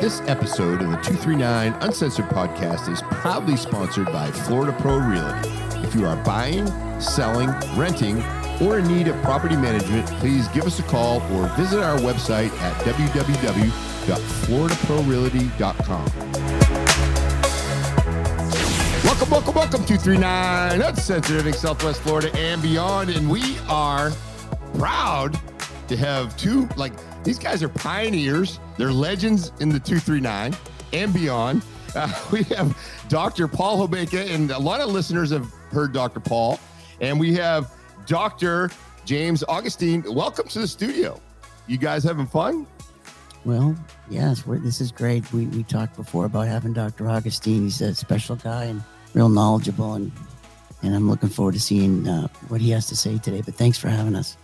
This episode of the 239 Uncensored podcast is proudly sponsored by Florida Pro Realty. If you are buying, selling, renting, or in need of property management, please give us a call or visit our website at www.floridaprorealty.com. Welcome, welcome, welcome, 239 Uncensored in Southwest Florida and beyond. And we are proud to have two, like, these guys are pioneers. They're legends in the 239 and beyond. Uh, we have Dr. Paul Hobeka, and a lot of listeners have heard Dr. Paul. And we have Dr. James Augustine. Welcome to the studio. You guys having fun? Well, yes, this is great. We, we talked before about having Dr. Augustine. He's a special guy and real knowledgeable, and and I'm looking forward to seeing uh, what he has to say today. But thanks for having us.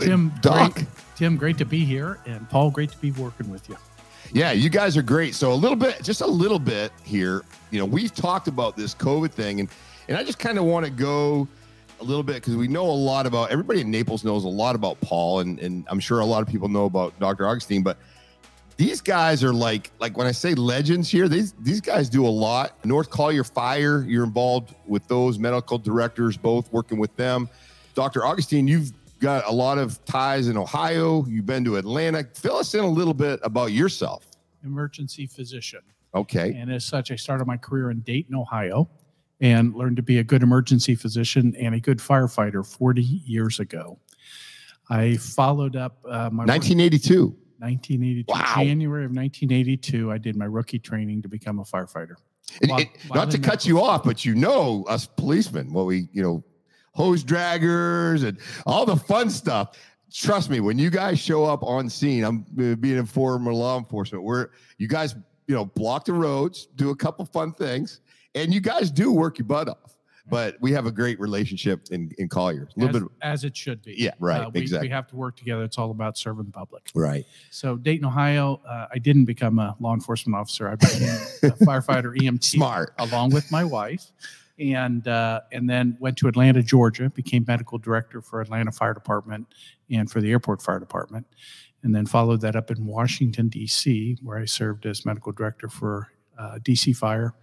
Tim, Doc. Great, Tim, great to be here, and Paul, great to be working with you. Yeah, you guys are great. So a little bit, just a little bit here. You know, we've talked about this COVID thing, and and I just kind of want to go a little bit because we know a lot about everybody in Naples knows a lot about Paul, and and I'm sure a lot of people know about Dr. Augustine, but these guys are like like when I say legends here, these these guys do a lot. North Collier Fire, you're involved with those medical directors, both working with them. Dr. Augustine, you've got a lot of ties in Ohio. You've been to Atlanta. Fill us in a little bit about yourself. Emergency physician. Okay. And as such, I started my career in Dayton, Ohio, and learned to be a good emergency physician and a good firefighter 40 years ago. I followed up uh, my 1982. 1982, Wow. January of 1982. I did my rookie training to become a firefighter. While- and while not to cut you off, but you know us policemen, what we, you know, hose draggers and all the fun stuff. Trust me, when you guys show up on scene, I'm uh, being in former law enforcement, where you guys, you know, block the roads, do a couple fun things, and you guys do work your butt off. But we have a great relationship in, in Collier. A little As, bit, of, as it should be. Yeah, right, Uh, we, exactly. we have to work together. It's all about serving the public. right. So Dayton, Ohio, uh, I didn't become a law enforcement officer. I became a firefighter EMT Smart. along with my wife, and uh, and then went to Atlanta, Georgia, became medical director for Atlanta Fire Department and for the Airport Fire Department, and then followed that up in Washington D.C., where I served as medical director for uh, D.C. Fire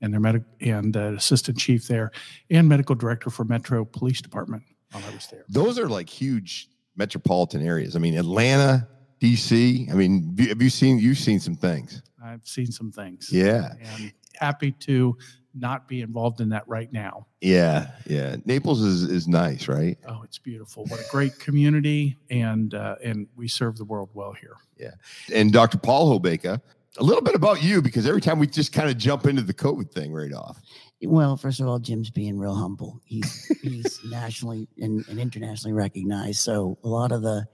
and their medic and uh, assistant chief there, and medical director for Metro Police Department while I was there. Those are like huge metropolitan areas. I mean, Atlanta, DC. I mean, have you seen, you've seen some things. I've seen some things. Yeah. and happy to not be involved in that right now. Yeah, yeah. Naples is is nice, right? Oh, it's beautiful! What a great community, and uh, and we serve the world well here. Yeah, and Dr. Paul Hobeka, a little bit about you because every time we just kind of jump into the COVID thing right off. Well, first of all, Jim's being real humble. He's he's nationally and, and internationally recognized. So a lot of the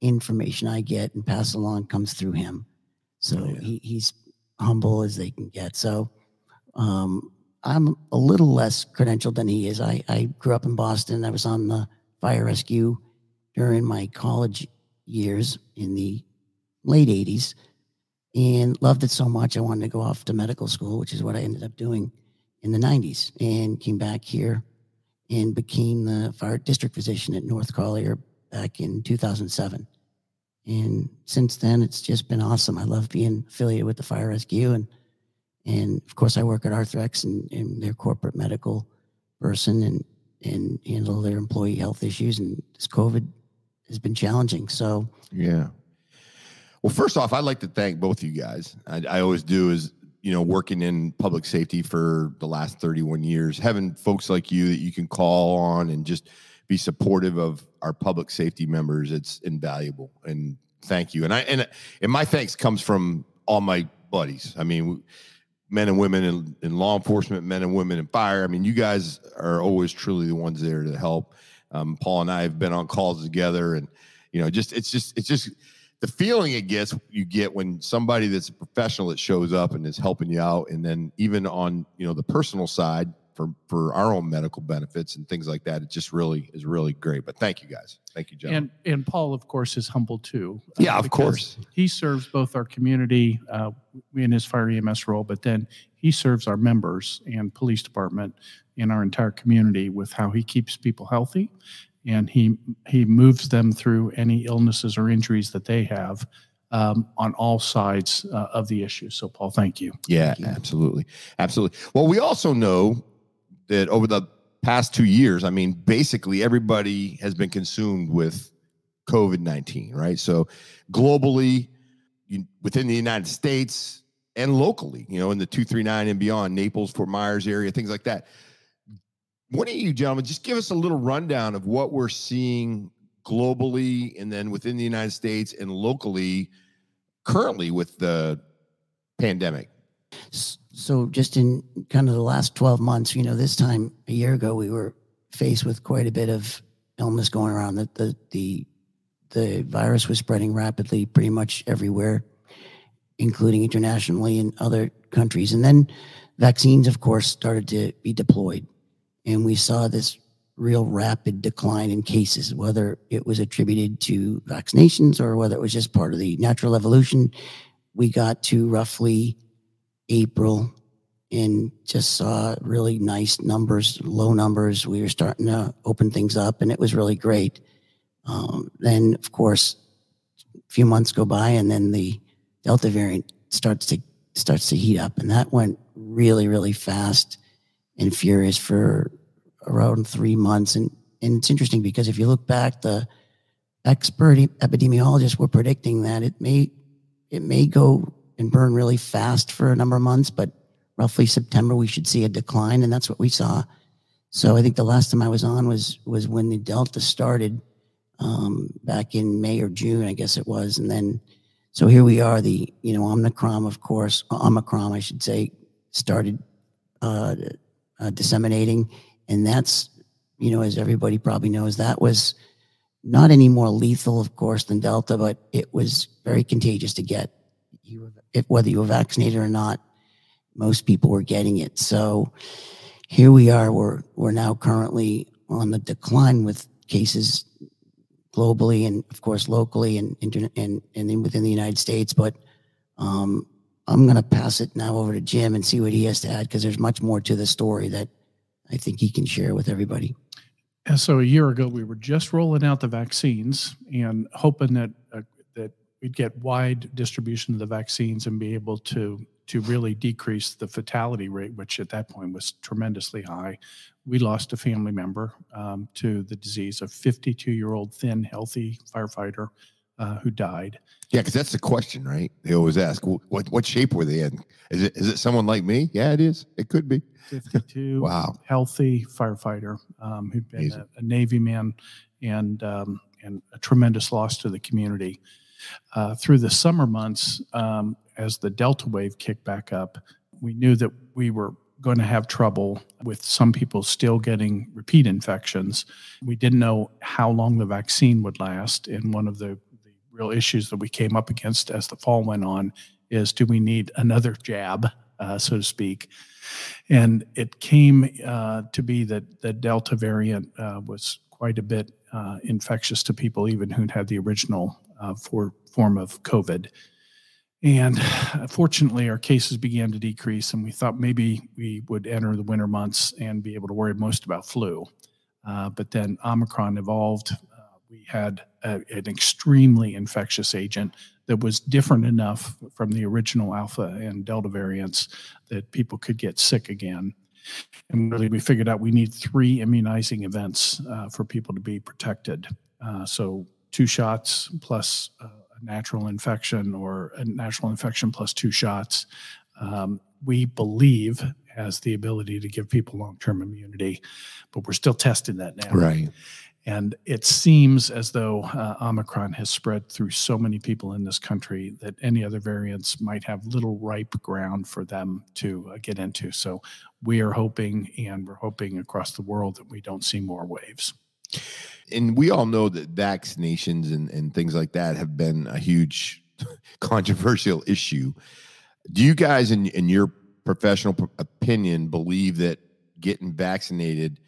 information I get and pass along comes through him. So Oh, yeah. he, he's humble as they can get. So um, I'm a little less credentialed than he is. I, I grew up in Boston. I was on the fire rescue during my college years in the late 80s and loved it so much I wanted to go off to medical school, which is what I ended up doing in the 90s and came back here and became the fire district physician at North Collier back in 2007. And since then, it's just been awesome. I love being affiliated with the fire rescue. And, and of course, I work at Arthrex and, and their corporate medical person and, and handle their employee health issues. And this COVID has been challenging. So, Yeah. Well, first off, I'd like to thank both of you guys. I, I always do is, you know, working in public safety for the last 31 years, having folks like you that you can call on and just be supportive of our public safety members, it's invaluable. And thank you. And I, and, and my thanks comes from all my buddies. I mean, men and women in, in law enforcement, men and women in fire. I mean, you guys are always truly the ones there to help. Um, Paul and I have been on calls together, and you know, just it's just it's just the feeling it gets you get when somebody that's a professional that shows up and is helping you out and then even on you know the personal side for for our own medical benefits and things like that it just really is really great but thank you guys thank you gentlemen And and Paul, of course, is humble too. uh, yeah of course He serves both our community uh, in his fire EMS role, but then he serves our members and police department in our entire community with how he keeps people healthy, and he he moves them through any illnesses or injuries that they have um, on all sides uh, of the issue. So, Paul, thank you. Yeah, you. absolutely. Absolutely. Well, we also know that over the past two years, I mean, basically everybody has been consumed with COVID 19, right? So, globally, you, within the United States and locally, you know, in the 239 and beyond, Naples, Fort Myers area, things like that. One of you gentlemen, just give us a little rundown of what we're seeing globally and then within the United States and locally currently with the pandemic. So just in kind of the last 12 months, you know, this time a year ago, we were faced with quite a bit of illness going around. The, the, the, the virus was spreading rapidly pretty much everywhere, including internationally in other countries. And then vaccines, of course, started to be deployed. And we saw this real rapid decline in cases, whether it was attributed to vaccinations or whether it was just part of the natural evolution. We got to roughly April and just saw really nice numbers, low numbers. We were starting to open things up, and it was really great. Um, then, of course, a few months go by, and then the Delta variant starts to starts to heat up, and that went really, really fast and furious for around three months. And and it's interesting because if you look back, the expert epidemiologists were predicting that it may it may go and burn really fast for a number of months, but roughly September we should see a decline, and that's what we saw. So I think the last time I was on was was when the Delta started um, back in May or June, I guess it was, and then so here we are. The you know Omicron, of course, Omicron, I should say, started uh, uh, disseminating, and that's you know as everybody probably knows that was not any more lethal, of course, than Delta, but it was very contagious to get. You were, if, whether you were vaccinated or not, most people were getting it. So here we are. We're we're now currently on the decline with cases globally and of course locally and and and within the United States. But um, I'm going to pass it now over to Jim and see what he has to add because there's much more to the story that I think he can share with everybody. And so a year ago, we were just rolling out the vaccines and hoping that we'd get wide distribution of the vaccines and be able to to really decrease the fatality rate, which at that point was tremendously high. We lost a family member um, to the disease, a 52 year old thin, healthy firefighter uh, who died. Yeah, because that's the question, right? They always ask, "What what shape were they in? Is it is it someone like me? Yeah, it is. It could be. 52 Wow. healthy firefighter um, who'd been a, a Navy man and um, and a tremendous loss to the community. Uh, through the summer months, um, as the Delta wave kicked back up, we knew that we were going to have trouble with some people still getting repeat infections. We didn't know how long the vaccine would last, and one of the, the real issues that we came up against as the fall went on is do we need another jab, uh, so to speak? And it came uh, to be that the Delta variant uh, was quite a bit uh, infectious to people, even who'd had the original uh, for, form of COVID. And fortunately, our cases began to decrease, and we thought maybe we would enter the winter months and be able to worry most about flu. Uh, but then Omicron evolved. Uh, we had a, an extremely infectious agent that was different enough from the original Alpha and Delta variants that people could get sick again. And really, we figured out we need three immunizing events uh, for people to be protected. Uh, so, two shots plus uh, a natural infection, or a natural infection plus two shots. Um, we believe has the ability to give people long-term immunity, but we're still testing that now. Right. And it seems as though uh, Omicron has spread through so many people in this country that any other variants might have little ripe ground for them to uh, get into. So we are hoping, and we're hoping across the world that we don't see more waves. And we all know that vaccinations and, and things like that have been a huge controversial issue. Do you guys, in, in your professional opinion, believe that getting vaccinated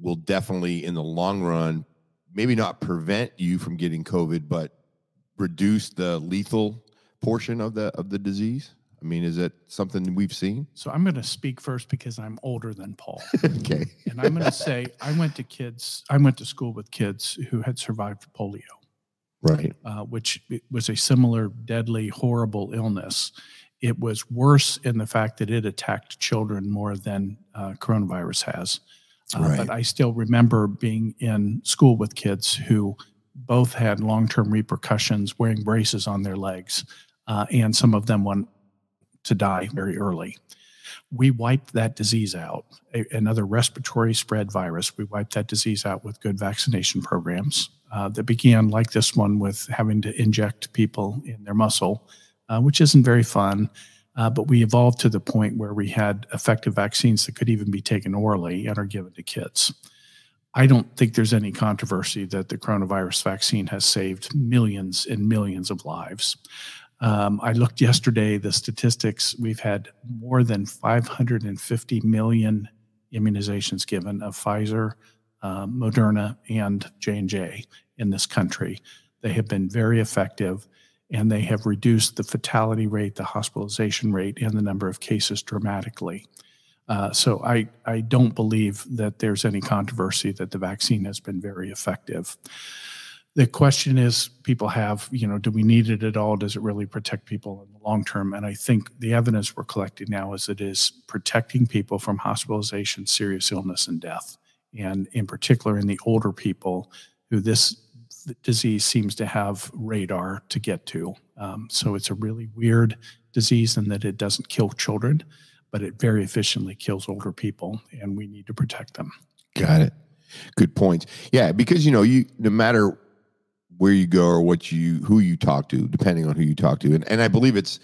will definitely, in the long run, maybe not prevent you from getting COVID, but reduce the lethal portion of the of the disease? I mean, is it something we've seen? So I'm going to speak first because I'm older than Paul. okay. and I'm going to say I went to kids, I went to school with kids who had survived polio, Right. uh, which was a similar deadly, horrible illness. It was worse in the fact that it attacked children more than uh, coronavirus has. Uh, Right. But I still remember being in school with kids who both had long term repercussions, wearing braces on their legs, uh, and some of them went to die very early. We wiped that disease out, a- another respiratory spread virus. We wiped that disease out with good vaccination programs uh, that began, like this one, with having to inject people in their muscle, uh, which isn't very fun. Uh, but we evolved to the point where we had effective vaccines that could even be taken orally and are given to kids. I don't think there's any controversy that the coronavirus vaccine has saved millions and millions of lives. Um, I looked yesterday, the statistics, we've had more than 550 million immunizations given of Pfizer, uh, Moderna, and J&J in this country. They have been very effective and they have reduced the fatality rate, the hospitalization rate, and the number of cases dramatically. Uh, so I, I don't believe that there's any controversy that the vaccine has been very effective. The question is, people have, you know, do we need it at all? Does it really protect people in the long term? And I think the evidence we're collecting now is it is protecting people from hospitalization, serious illness, and death. And in particular, in the older people who this disease seems to have radar to get to. Um, so it's a really weird disease in that it doesn't kill children, but it very efficiently kills older people, and we need to protect them. Got it. Good points. Yeah, because you know, you no matter where you go or what you who you talk to, depending on who you talk to, and and I believe it's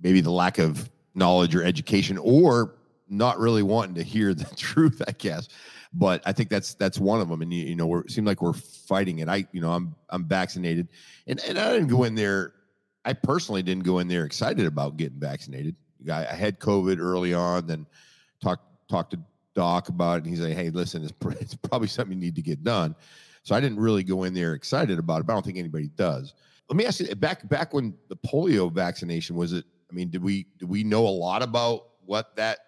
maybe the lack of knowledge or education, or not really wanting to hear the truth. I guess, but I think that's that's one of them. And you, you know, we're it seems like we're fighting it. I you know, I'm I'm vaccinated, and and I didn't go in there. I personally didn't go in there excited about getting vaccinated. I, I had COVID early on, then talked talked to doc about it and he's like hey listen it's, it's probably something you need to get done so i didn't really go in there excited about it but i don't think anybody does. Let me ask you back back when the polio vaccination was it i mean did we did we know a lot about what that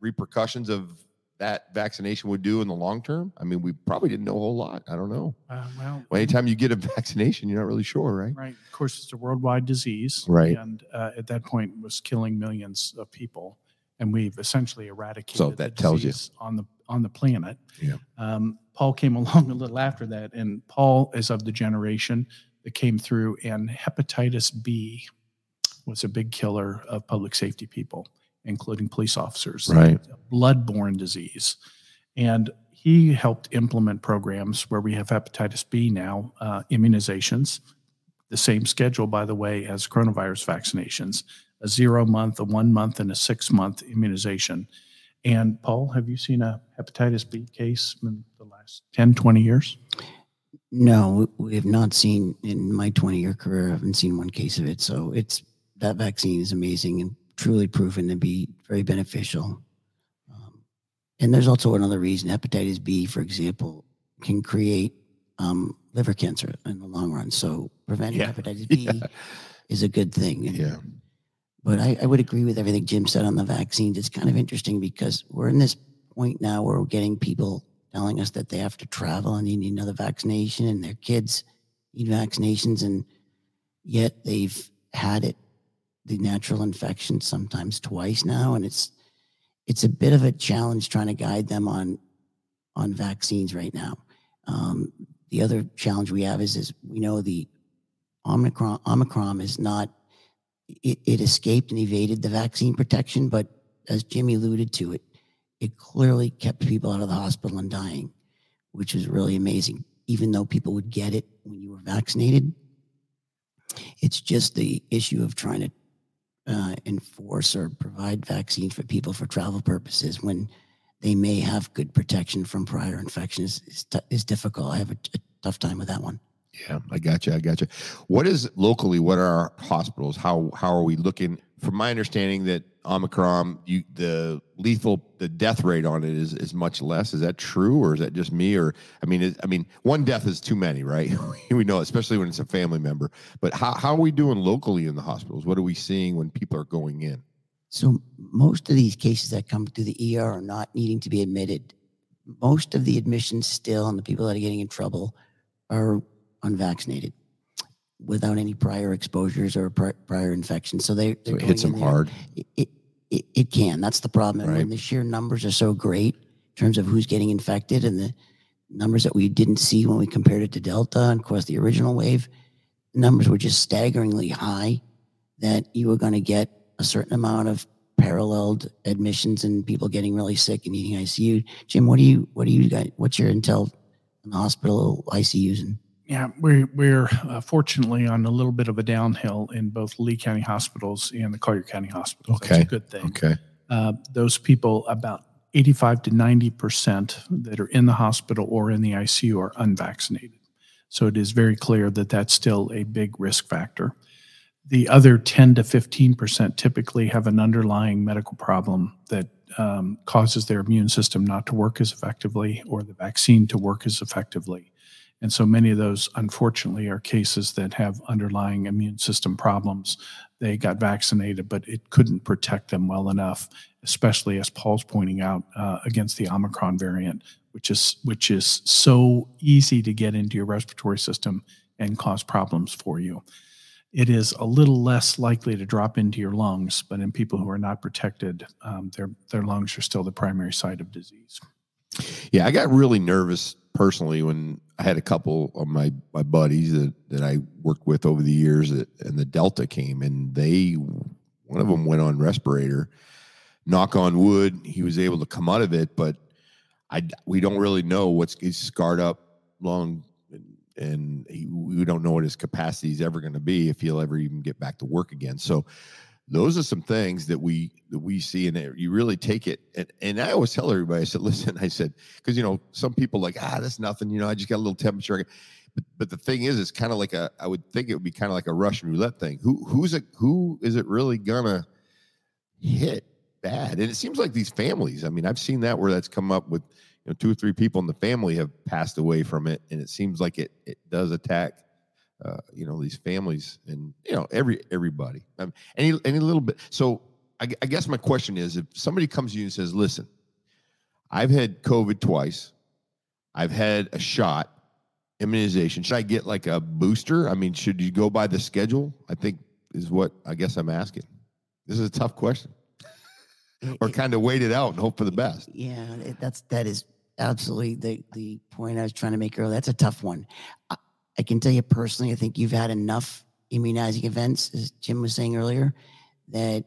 repercussions of that vaccination would do in the long term? I mean we probably didn't know a whole lot. I don't know. Uh, well, well, anytime you get a vaccination you're not really sure right? Right. Of course, it's a worldwide disease, Right. And uh, at that point, was killing millions of people, and we've essentially eradicated So that tells you. on the on the planet. Yeah. Um, Paul came along a little after that, and Paul is of the generation that came through, and hepatitis B was a big killer of public safety people, including police officers. Right. A bloodborne disease, and he helped implement programs where we have hepatitis B now, uh, immunizations, the same schedule, by the way, as coronavirus vaccinations a zero month, a one month, and a six month immunization. And Paul, have you seen a hepatitis B case in the last 10, 20 years? No, we have not seen in my 20 year career, I haven't seen one case of it. So it's that vaccine is amazing and truly proven to be very beneficial. Um, and there's also another reason hepatitis B, for example, can create um, liver cancer in the long run. So preventing Yeah. hepatitis B Yeah. is a good thing. And- yeah But I, I would agree with everything Jim said on the vaccines. It's kind of interesting because we're in this point now where we're getting people telling us that they have to travel and they need another vaccination and their kids need vaccinations. And yet they've had it the natural infection sometimes twice now. And it's it's a bit of a challenge trying to guide them on on vaccines right now. Um, the other challenge we have is is we know the omicron omicron is not it, it escaped and evaded the vaccine protection but as jimmy alluded to it it clearly kept people out of the hospital and dying, which was really amazing. Even though people would get it when you were vaccinated, it's just the issue of trying to uh, enforce or provide vaccines for people for travel purposes when they may have good protection from prior infections is, t- is difficult. I have a tough time with that one. Yeah, I got you. I got you. What is locally? What are our hospitals? How how are we looking? From my understanding, that Omicron, you the lethal, the death rate on it is is much less. Is that true, or is that just me? Or I mean, it, I mean, one death is too many, right? we know, especially when it's a family member. But how how are we doing locally in the hospitals? What are we seeing when people are going in? So most of these cases that come through the ER are not needing to be admitted. Most of the admissions still, and the people that are getting in trouble, are unvaccinated without any prior exposures or pri- prior infections. So they So it hits them hard. It, it, it, can. That's the problem. Right. when the sheer numbers are so great in terms of who's getting infected and the numbers that we didn't see when we compared it to Delta and of course the original wave, numbers were just staggeringly high that you were going to get a certain amount of paralleled admissions and people getting really sick and needing ICU. Jim, what do you what do you got? What's your intel on the hospital ICUs and Yeah, we're we're uh, fortunately on a little bit of a downhill in both Lee County hospitals and the Collier County hospitals. Okay. That's a good thing. Okay. Uh, those people, about 85 to 90 percent that are in the hospital or in the ICU are unvaccinated. So it is very clear that that's still a big risk factor. The other 10 to 15 percent typically have an underlying medical problem that um, causes their immune system not to work as effectively or the vaccine to work as effectively. And so many of those, unfortunately, are cases that have underlying immune system problems. They got vaccinated, but it couldn't protect them well enough, especially as Paul's pointing out uh, against the Omicron variant, which is which is so easy to get into your respiratory system and cause problems for you. It is a little less likely to drop into your lungs, but in people who are not protected, um, their their lungs are still the primary site of disease. Yeah, I got really nervous personally when I had a couple of my my buddies that that I worked with over the years, that, and the Delta came, and they one of them went on respirator. Knock on wood, he was able to come out of it, but I we don't really know what's he's scarred up and, and he, we don't know what his capacity is ever going to be if he'll ever even get back to work again. So those are some things that we that we see and you really take it and, and i always tell everybody i said listen i said because you know some people like ah that's nothing you know i just got a little temperature. But, but the thing is it's kind of like a i would think it would be kind of like a russian roulette thing. Who who's it who is it really gonna hit bad? And it seems like these families i mean i've seen that where that's come up with you know two or three people in the family have passed away from it and it seems like it it does attack uh, you know these families and you know every everybody. Um, any any little bit so I, I guess my question is if somebody comes to you and says listen i've had covid twice. I've had a shot immunization. Should i get like a booster? I mean should you go by the schedule? I think is what i guess i'm asking. This is a tough question. Or kind of wait it out and hope for the best. Yeah, that's that is absolutely the the point I was trying to make earlier. That's a tough one. I, I can tell you personally, I think you've had enough immunizing events, as Jim was saying earlier, that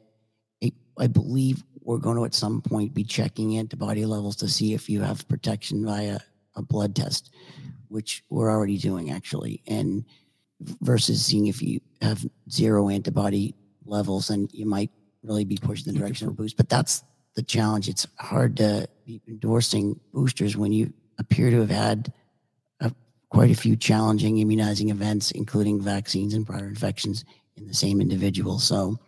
it, I believe we're going to at some point be checking antibody levels to see if you have protection via a blood test, which we're already doing actually, and versus seeing if you have zero antibody levels, and you might really be pushing the direction of a boost. But that's the challenge. It's hard to be endorsing boosters when you appear to have had quite a few challenging immunizing events, including vaccines and prior infections in the same individual. So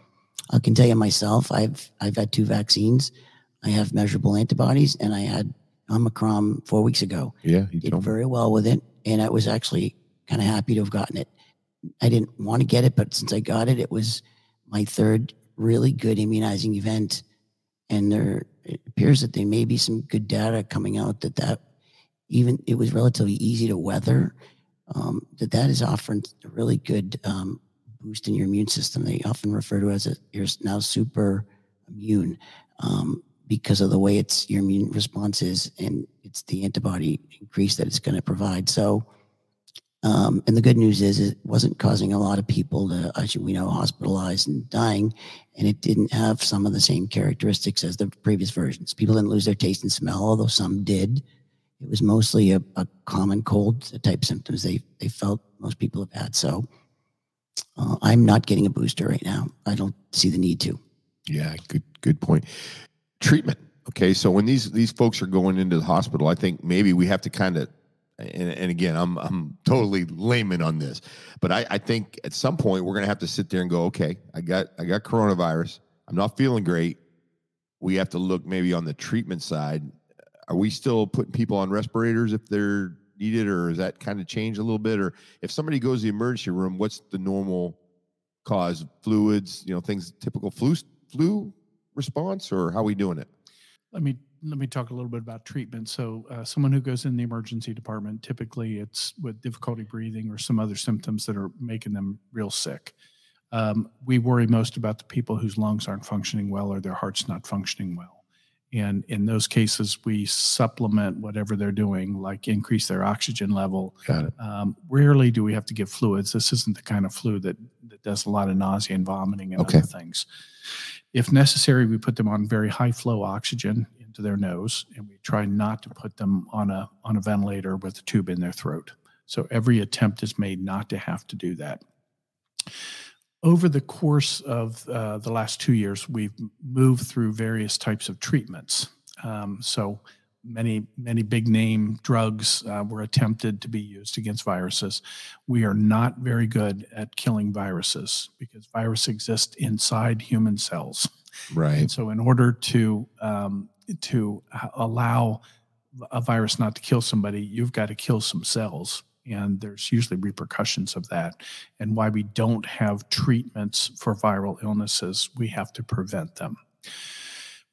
I can tell you myself, I've I've had two vaccines. I have measurable antibodies, and I had Omicron four weeks ago yeah you did very well with it, and I was actually kind of happy to have gotten it. I didn't want to get it, but since I got it, it was my third really good immunizing event, and there it appears that there may be some good data coming out that that even it was relatively easy to weather. Um, that that is offering a really good um, boost in your immune system. They often refer to as a, you're now super immune um, because of the way it's your immune response is, and it's the antibody increase that it's going to provide. So, um, and the good news is it wasn't causing a lot of people to, as we know, hospitalized and dying, and it didn't have some of the same characteristics as the previous versions. People didn't lose their taste and smell, although some did. It was mostly a, a common cold type symptoms they they felt most people have had. So, uh, I'm not getting a booster right now. I don't see the need to. Yeah, good good point. Treatment. Okay, so when these these folks are going into the hospital, I think maybe we have to kind of, and, and again, I'm I'm totally layman on this, but I, I think at some point we're gonna have to sit there and go, okay, I got I got coronavirus, I'm not feeling great. We have to look maybe on the treatment side. Are we still putting people on respirators if they're needed, or is that kind of changed a little bit? Or if somebody goes to the emergency room, what's the normal cause? Fluids, you know, things typical flu flu response, or how are we doing it? Let me let me talk a little bit about treatment. So, uh, someone who goes in the emergency department, typically it's with difficulty breathing or some other symptoms that are making them real sick. Um, we worry most about the people whose lungs aren't functioning well or their heart's not functioning well. And in those cases, we supplement whatever they're doing, like increase their oxygen level. Got it. Um, rarely do we have to give fluids. This isn't the kind of flu that, that does a lot of nausea and vomiting and Okay. other things. If necessary, we put them on very high flow oxygen into their nose, and we try not to put them on a on a ventilator with a tube in their throat. So every attempt is made not to have to do that. Over the course of uh, the last two years, we've moved through various types of treatments. Um, so many many big name drugs uh, were attempted to be used against viruses. We are not very good at killing viruses because viruses exist inside human cells. Right. And so, in order to um, to allow a virus not to kill somebody, you've got to kill some cells, and there's usually repercussions of that. And why we don't have treatments for viral illnesses, we have to prevent them.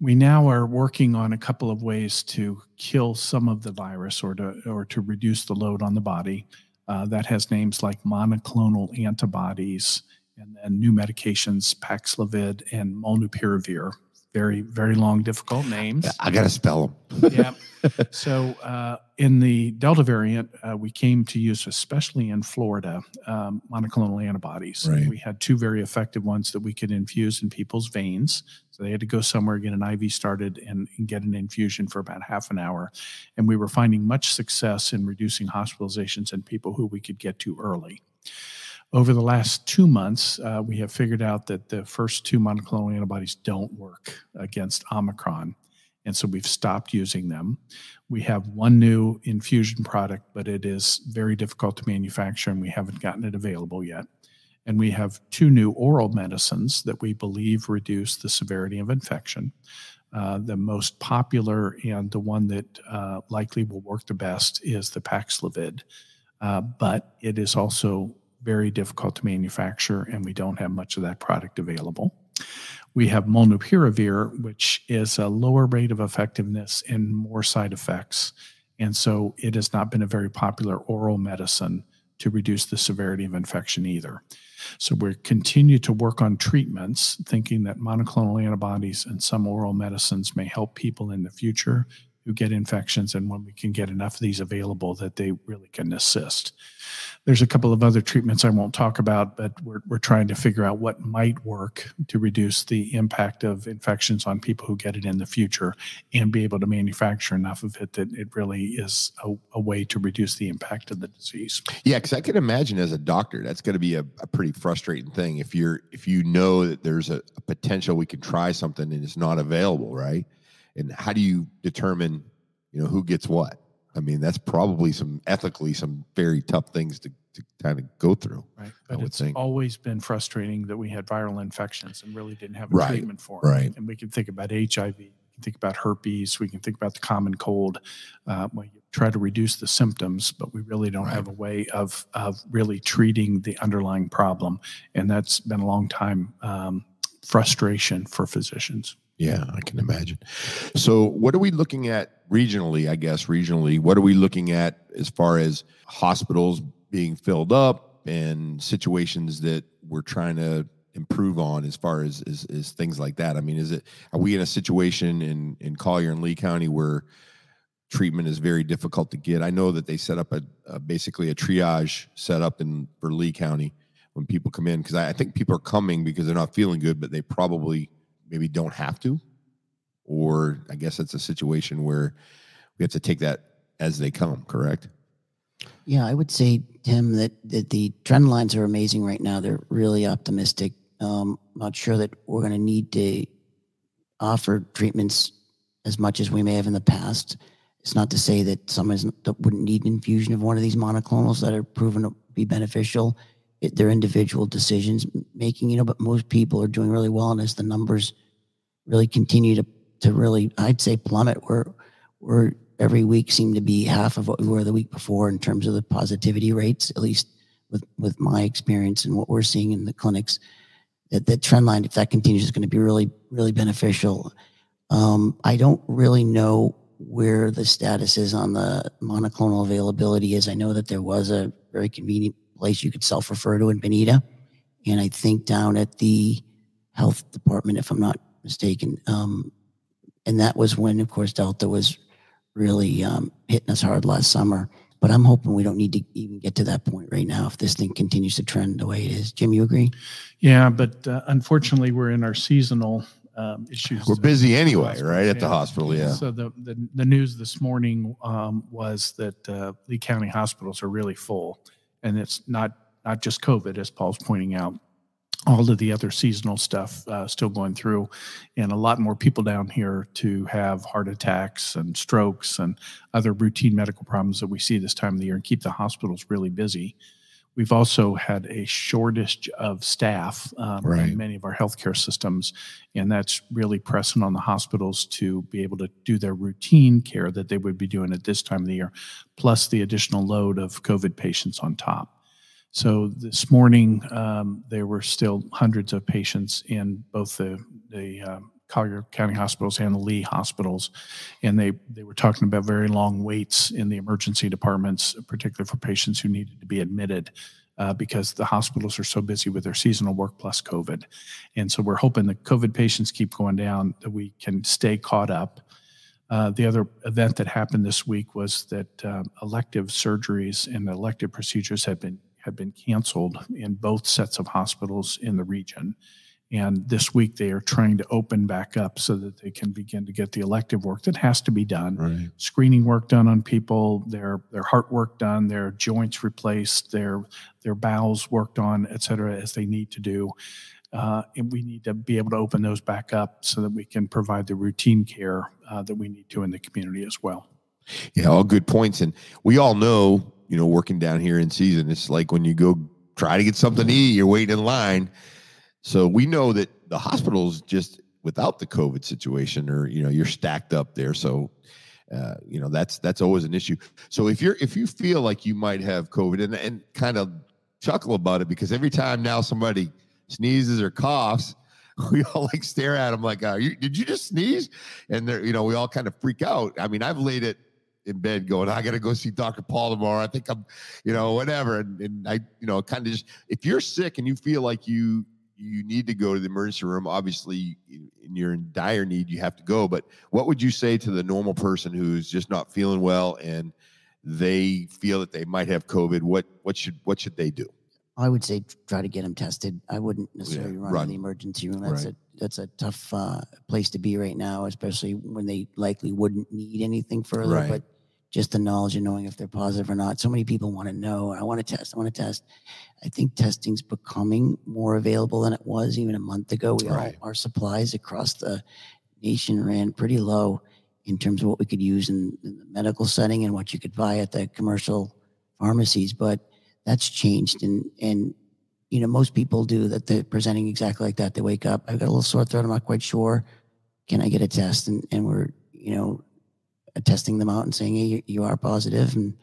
We now are working on a couple of ways to kill some of the virus or to or to reduce the load on the body. Uh, that has names like monoclonal antibodies and then new medications, Paxlovid and Molnupiravir. Very, very long, difficult names. I got to spell them. yeah. So uh, in the Delta variant, uh, we came to use, especially in Florida, um, monoclonal antibodies. Right. We had two very effective ones that we could infuse in people's veins. So they had to go somewhere, get an IV started, and, and get an infusion for about half an hour. And we were finding much success in reducing hospitalizations in people who we could get to early. Over the last two months, uh, we have figured out that the first two monoclonal antibodies don't work against Omicron. And so we've stopped using them. We have one new infusion product, but it is very difficult to manufacture and we haven't gotten it available yet. And we have two new oral medicines that we believe reduce the severity of infection. Uh, the most popular and the one that uh, likely will work the best is the Paxlovid, uh, but it is also very difficult to manufacture, and we don't have much of that product available. We have molnupiravir, which is a lower rate of effectiveness and more side effects. And so it has not been a very popular oral medicine to reduce the severity of infection either. So we continue to work on treatments, thinking that monoclonal antibodies and some oral medicines may help people in the future who get infections and when we can get enough of these available that they really can assist. There's a couple of other treatments I won't talk about, but we're, we're trying to figure out what might work to reduce the impact of infections on people who get it in the future and be able to manufacture enough of it that it really is a, a way to reduce the impact of the disease. Yeah, because I can imagine as a doctor, that's going to be a, a pretty frustrating thing if you're if you know that there's a, a potential we can try something and it's not available, right? And how do you determine, you know, who gets what? I mean, that's probably some ethically some very tough things to, to kind of go through. Right. I But it's think. always been frustrating that we had viral infections and really didn't have a Right, treatment for them. right. And we can think about HIV, we can think about herpes, we can think about the common cold. Uh, you try to reduce the symptoms, but we really don't have a way of, of really treating the underlying problem. And that's been a long time um, frustration for physicians. Yeah, I can imagine. So, what are we looking at regionally? I guess regionally, what are we looking at as far as hospitals being filled up and situations that we're trying to improve on as far as, as, things like that? I mean, is it are we in a situation in in Collier and Lee County where treatment is very difficult to get? I know that they set up a, a basically a triage setup in for Lee County when people come in because I, I think people are coming because they're not feeling good, but they probably maybe don't have to or I guess it's a situation where we have to take that as they come, correct? Yeah, I would say, Tim, that, that the trend lines are amazing right now. They're really optimistic. Um, not sure that we're going to need to offer treatments as much as we may have in the past. It's not to say that someone that wouldn't need infusion of one of these monoclonals that are proven to be beneficial. It, they're individual decisions making, you know, but most people are doing really well. And as the numbers really continue to, to really, I'd say plummet, we're, we're every week seem to be half of what we were the week before in terms of the positivity rates, at least with, with my experience and what we're seeing in the clinics. That, that trend line, if that continues, is going to be really, really beneficial. Um, I don't really know where the status is on the monoclonal availability is. I know that there was a very convenient place you could self-refer to in Bonita. And I think down at the health department, if I'm not mistaken, um, and that was when, of course, Delta was really um, hitting us hard last summer. But I'm hoping we don't need to even get to that point right now if this thing continues to trend the way it is. Jim, you agree? Yeah, but uh, unfortunately, we're in our seasonal um, issues. We're busy anyway, Hospitals, right? At the hospital, yeah. So the, the, the news this morning um, was that uh, Lee County hospitals are really full. And it's not, not just COVID, as Paul's pointing out, all of the other seasonal stuff uh, still going through, and a lot more people down here to have heart attacks and strokes and other routine medical problems that we see this time of the year and keep the hospitals really busy. We've also had a shortage of staff um, Right. in many of our healthcare systems, and that's really pressing on the hospitals to be able to do their routine care that they would be doing at this time of the year, plus the additional load of COVID patients on top. So this morning, um, there were still hundreds of patients in both the, the um, Collier County hospitals and the Lee hospitals. And they, they were talking about very long waits in the emergency departments, particularly for patients who needed to be admitted uh, because the hospitals are so busy with their seasonal work plus COVID. And so we're hoping that COVID patients keep going down, that we can stay caught up. Uh, the other event that happened this week was that um, elective surgeries and elective procedures had been had been canceled in both sets of hospitals in the region. And this week they are trying to open back up so that they can begin to get the elective work that has to be done Right. screening work done on people, their their heart work done, their joints replaced, their their bowels worked on, et cetera, as they need to do. Uh, and we need to be able to open those back up so that we can provide the routine care uh, that we need to in the community as well. Yeah, all good points. And we all know, you know, working down here in season, it's like when you go try to get something to eat, you're waiting in line. So we know that the hospitals just without the COVID situation, or you know, you're stacked up there. So uh, you know that's that's always an issue. So if you're if you feel like you might have COVID and and kind of chuckle about it because every time now somebody sneezes or coughs, we all like stare at them like, uh, you, "Did you just sneeze?" And they're you know we all kind of freak out. I mean, I've laid it in bed going, "I got to go see Dr. Paul tomorrow." I think I'm, you know, whatever. And, and I, you know, kind of just if you're sick and you feel like you you need to go to the emergency room, obviously, and you're in dire need, you have to go. But what would you say to the normal person who's just not feeling well and they feel that they might have COVID? What what should what should they do? I would say try to get them tested. I wouldn't necessarily run, run. in the emergency room. That's Right. a that's a tough uh, place to be right now, especially when they likely wouldn't need anything further. Right. But just the knowledge of knowing if they're positive or not. So many people want to know. I want to test. I want to test. I think testing's becoming more available than it was even a month ago. We Right. all our supplies across the nation ran pretty low in terms of what we could use in, in the medical setting and what you could buy at the commercial pharmacies. But that's changed and and you know most people do that they're presenting exactly like that they wake up i've got a little sore throat i'm not quite sure can i get a test and and we're you know testing them out and saying hey you, are positive and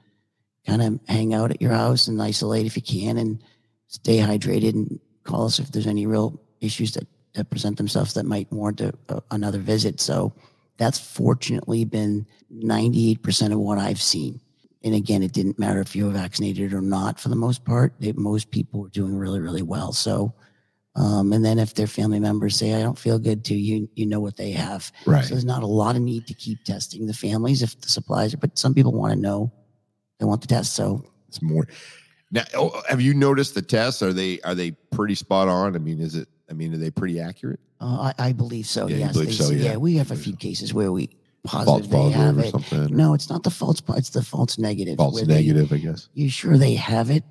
kind of hang out at your house and isolate if you can and stay hydrated and call us if there's any real issues that, that present themselves that might warrant a, a, another visit so that's fortunately been 98% of what i've seen and again, it didn't matter if you were vaccinated or not for the most part. They, most people were doing really, really well. So, um, and then if their family members say, I don't feel good too, you, you know what they have. Right. So there's not a lot of need to keep testing the families if the supplies are, but some people want to know, they want the test. So It's more. Now, oh, have you noticed the tests? Are they are they pretty spot on? I mean, is it? I mean, are they pretty accurate? uh, I, I believe so. Yeah, yes. believe They so, say- yeah. we have a few cases where we False positive they have positive or it. something? No, it's not the false, it's the false negative. False where they- negative, I guess. you're sure they have it,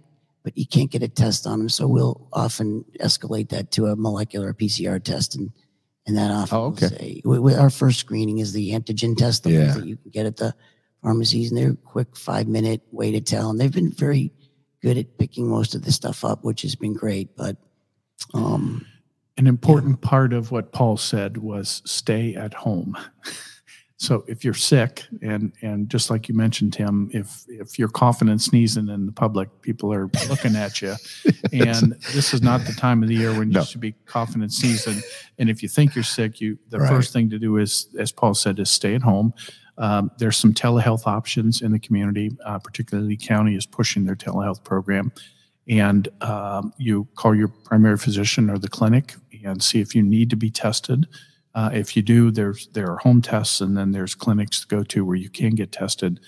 but you can't get a test on them. So we'll often escalate that to a molecular PCR test and and that often Oh, okay. say we, we- our first screening is the antigen test, the Yeah. that you can get at the pharmacies, and they're a quick five minute way to tell, and they've been very good at picking most of this stuff up, which has been great. But um, An important part of what Paul said was stay at home. So if you're sick and and just like you mentioned, Tim, if if you're coughing and sneezing in the public, people are looking at you. And this is not the time of the year when you No. should be coughing and sneezing. And if you think you're sick, you the Right. first thing to do is, as Paul said, is stay at home. Um, there's some telehealth options in the community, uh, particularly the county is pushing their telehealth program. And um, you call your primary physician or the clinic and see if you need to be tested. Uh, if you do, there's there are home tests, and then there's clinics to go to where you can get tested.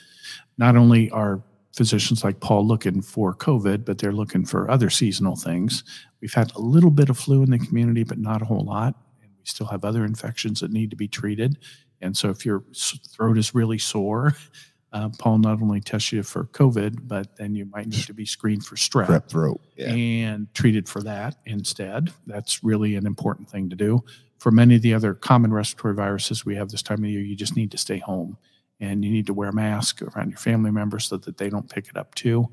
Not only are physicians like Paul looking for COVID, but they're looking for other seasonal things. We've had a little bit of flu in the community, but not a whole lot, and we still have other infections that need to be treated. And so, if your throat is really sore, uh, Paul not only tests you for COVID, but then you might need to be screened for strep Prep throat. Yeah. and treated for that instead. That's really an important thing to do. For many of the other common respiratory viruses we have this time of year, you just need to stay home and you need to wear a mask around your family members so that they don't pick it up too.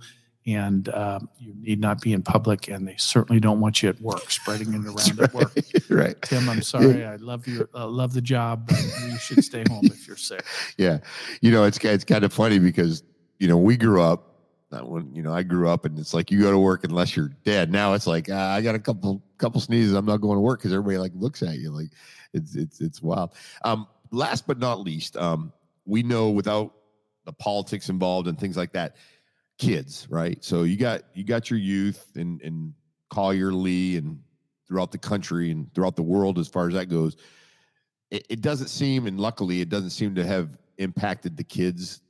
And um, you need not be in public, and they certainly don't want you at work spreading it around at work. right. Tim, I'm sorry. I love your uh, love the job, but you should stay home if you're sick. Yeah. You know, it's it's kind of funny because you know we grew up. When you know I grew up, and it's like you go to work unless you're dead. Now it's like ah, I got a couple couple sneezes. I'm not going to work because everybody like looks at you like it's it's it's wild. Um, last but not least, um, we know without the politics involved and things like that, kids, right? So you got you got your youth and and Collier, Lee, and throughout the country and throughout the world as far as that goes. It, it doesn't seem, and luckily, it doesn't seem to have impacted the kids,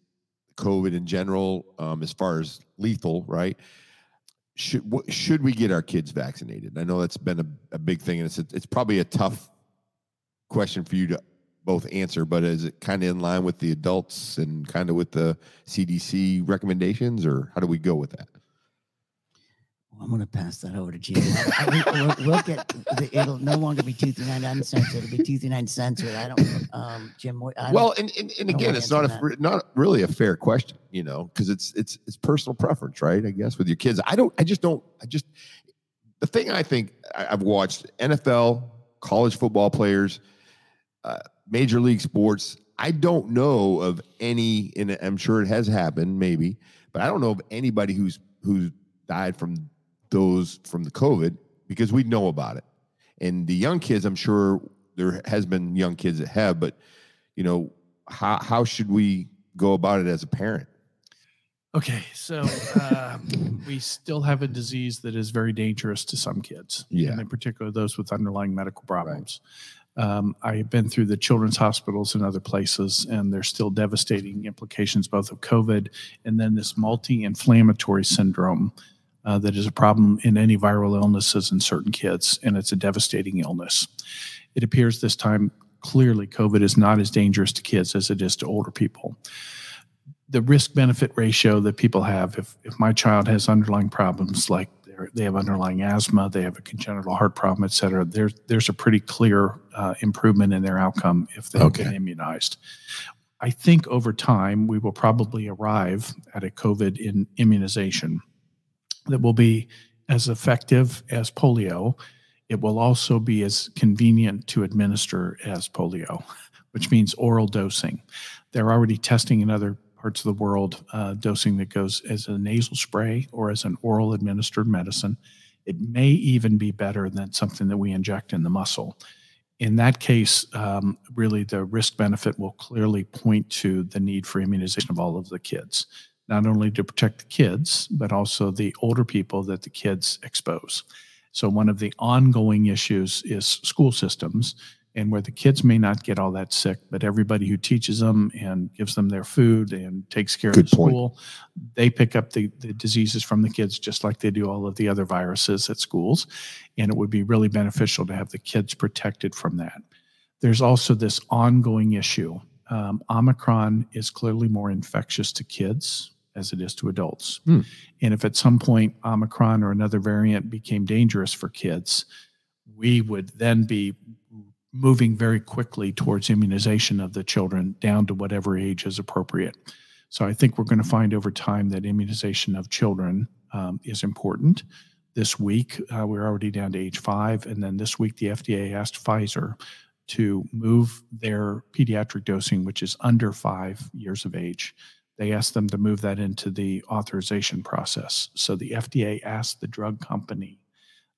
COVID in general, um, as far as lethal, right? Should should we get our kids vaccinated? I know that's been a, a big thing, and it's a, it's probably a tough question for you to both answer. But is it kind of in line with the adults and kind of with the CDC recommendations, or how do we go with that? I'm going to pass that over to Jim. I- I- we'll, we'll get the, it'll no longer be 239 uncensored. It'll be 239 censored. I don't, um, Jim. I don't- Well, and, and, and again, it's not a not really a fair question, you know, because it's it's it's personal preference, right? I guess with your kids, I don't, I just don't, I just the thing I think I've watched NFL, college football players, uh, major league sports. I don't know of any, and I'm sure it has happened, maybe, but I don't know of anybody who's who's died from those from the COVID because we know about it. And the young kids, I'm sure there has been young kids that have, but you know, how how should we go about it as a parent? Okay, so uh, we still have a disease that is very dangerous to some kids, Yeah. and in particular those with underlying medical problems. Um, I have been through the children's hospitals and other places, and there's still devastating implications both of COVID and then this multi-inflammatory syndrome uh, that is a problem in any viral illnesses in certain kids, and it's a devastating illness. It appears this time clearly COVID is not as dangerous to kids as it is to older people the risk benefit ratio that people have if, if my child has underlying problems like they have underlying asthma they have a congenital heart problem et cetera. There's, there's a pretty clear uh, improvement in their outcome if they've been immunized. I think over time we will probably arrive at a covid in immunization that will be as effective as polio. It will also be as convenient to administer as polio which means oral dosing. They're already testing in other parts of the world uh, dosing that goes as a nasal spray or as an oral administered medicine. It may even be better than something that we inject in the muscle. In that case, um, really the risk benefit will clearly point to the need for immunization of all of the kids, not only to protect the kids, but also the older people that the kids expose. So, one of the ongoing issues is school systems and where the kids may not get all that sick, but everybody who teaches them and gives them their food and takes care Good of the point. school, they pick up the, the diseases from the kids just like they do all of the other viruses at schools. And it would be really beneficial to have the kids protected from that. There's also this ongoing issue. Um, Omicron is clearly more infectious to kids as it is to adults. Hmm. And if at some point Omicron or another variant became dangerous for kids, we would then be moving very quickly towards immunization of the children down to whatever age is appropriate. So I think we're going to find over time that immunization of children um, is important. This week, uh, we're already down to age five. And then this week, the FDA asked Pfizer to move their pediatric dosing, which is under five years of age. They asked them to move that into the authorization process. So the FDA asked the drug company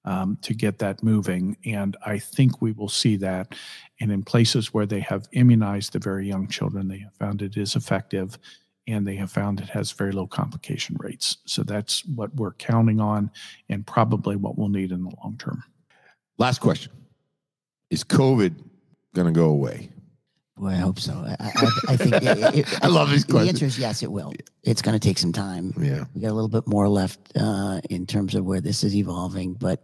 um, to get that moving. And I think we will see that. And in places where they have immunized the very young children, they have found it is effective and they have found it has very low complication rates. So that's what we're counting on and probably what we'll need in the long term. Last question Is COVID going to go away? Boy, I hope so. I, I, I think it, it, I love these the answer is yes, it will. It's going to take some time. Yeah. We got a little bit more left uh, in terms of where this is evolving, but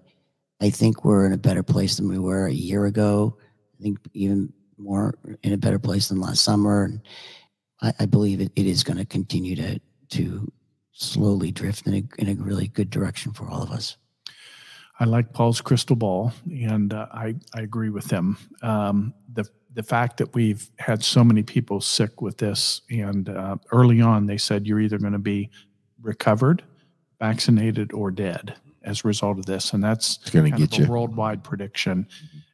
I think we're in a better place than we were a year ago. I think even more in a better place than last summer. And I, I believe it, it is going to continue to to slowly drift in a, in a really good direction for all of us. I like Paul's crystal ball, and uh, I I agree with him. Um, the the fact that we've had so many people sick with this, and uh, early on they said you're either going to be recovered, vaccinated, or dead as a result of this, and that's going to kind get of you. a worldwide prediction.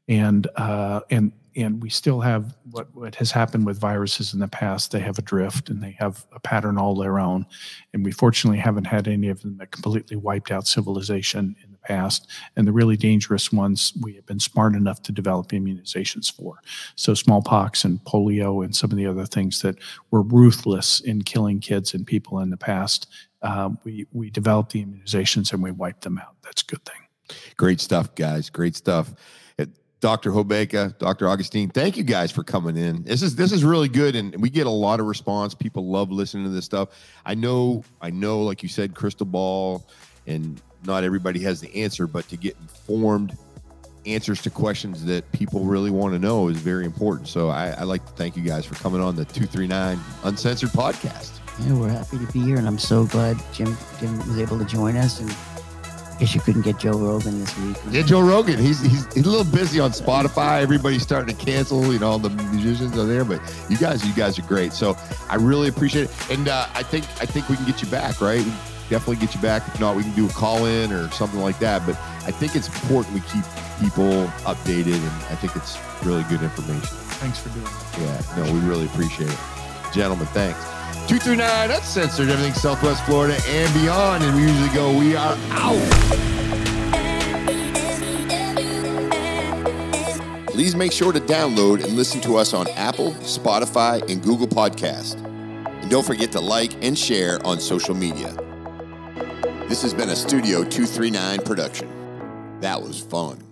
And uh, and and we still have what what has happened with viruses in the past. They have a drift and they have a pattern all their own. And we fortunately haven't had any of them that completely wiped out civilization in the past. And the really dangerous ones we have been smart enough to develop immunizations for. So smallpox and polio and some of the other things that were ruthless in killing kids and people in the past. Uh, we we developed the immunizations and we wiped them out. That's a good thing. Great stuff, guys. Great stuff. Uh, Dr. Hobeka, Dr. Augustine, thank you guys for coming in. This is this is really good, and we get a lot of response. People love listening to this stuff. I know, I know, like you said, crystal ball, and not everybody has the answer, but to get informed answers to questions that people really want to know is very important. So I, I like to thank you guys for coming on the 239 Uncensored podcast. Yeah, we're happy to be here, and I'm so glad Jim Jim was able to join us. And I guess you couldn't get Joe Rogan this week. Yeah, Joe Rogan. He's, he's he's a little busy on Spotify. Everybody's starting to cancel. You know, all the musicians are there, but you guys, you guys are great. So I really appreciate it. And uh, I think I think we can get you back, right? We definitely get you back. If not, we can do a call in or something like that. But I think it's important we keep people updated, and I think it's really good information. Thanks for doing that. Yeah, no, we really appreciate it, gentlemen. Thanks. 239 Uncensored, everything Southwest Florida and beyond. And we usually go, we are out. Please make sure to download and listen to us on Apple, Spotify, and Google Podcast. And don't forget to like and share on social media. This has been a Studio 239 production. That was fun.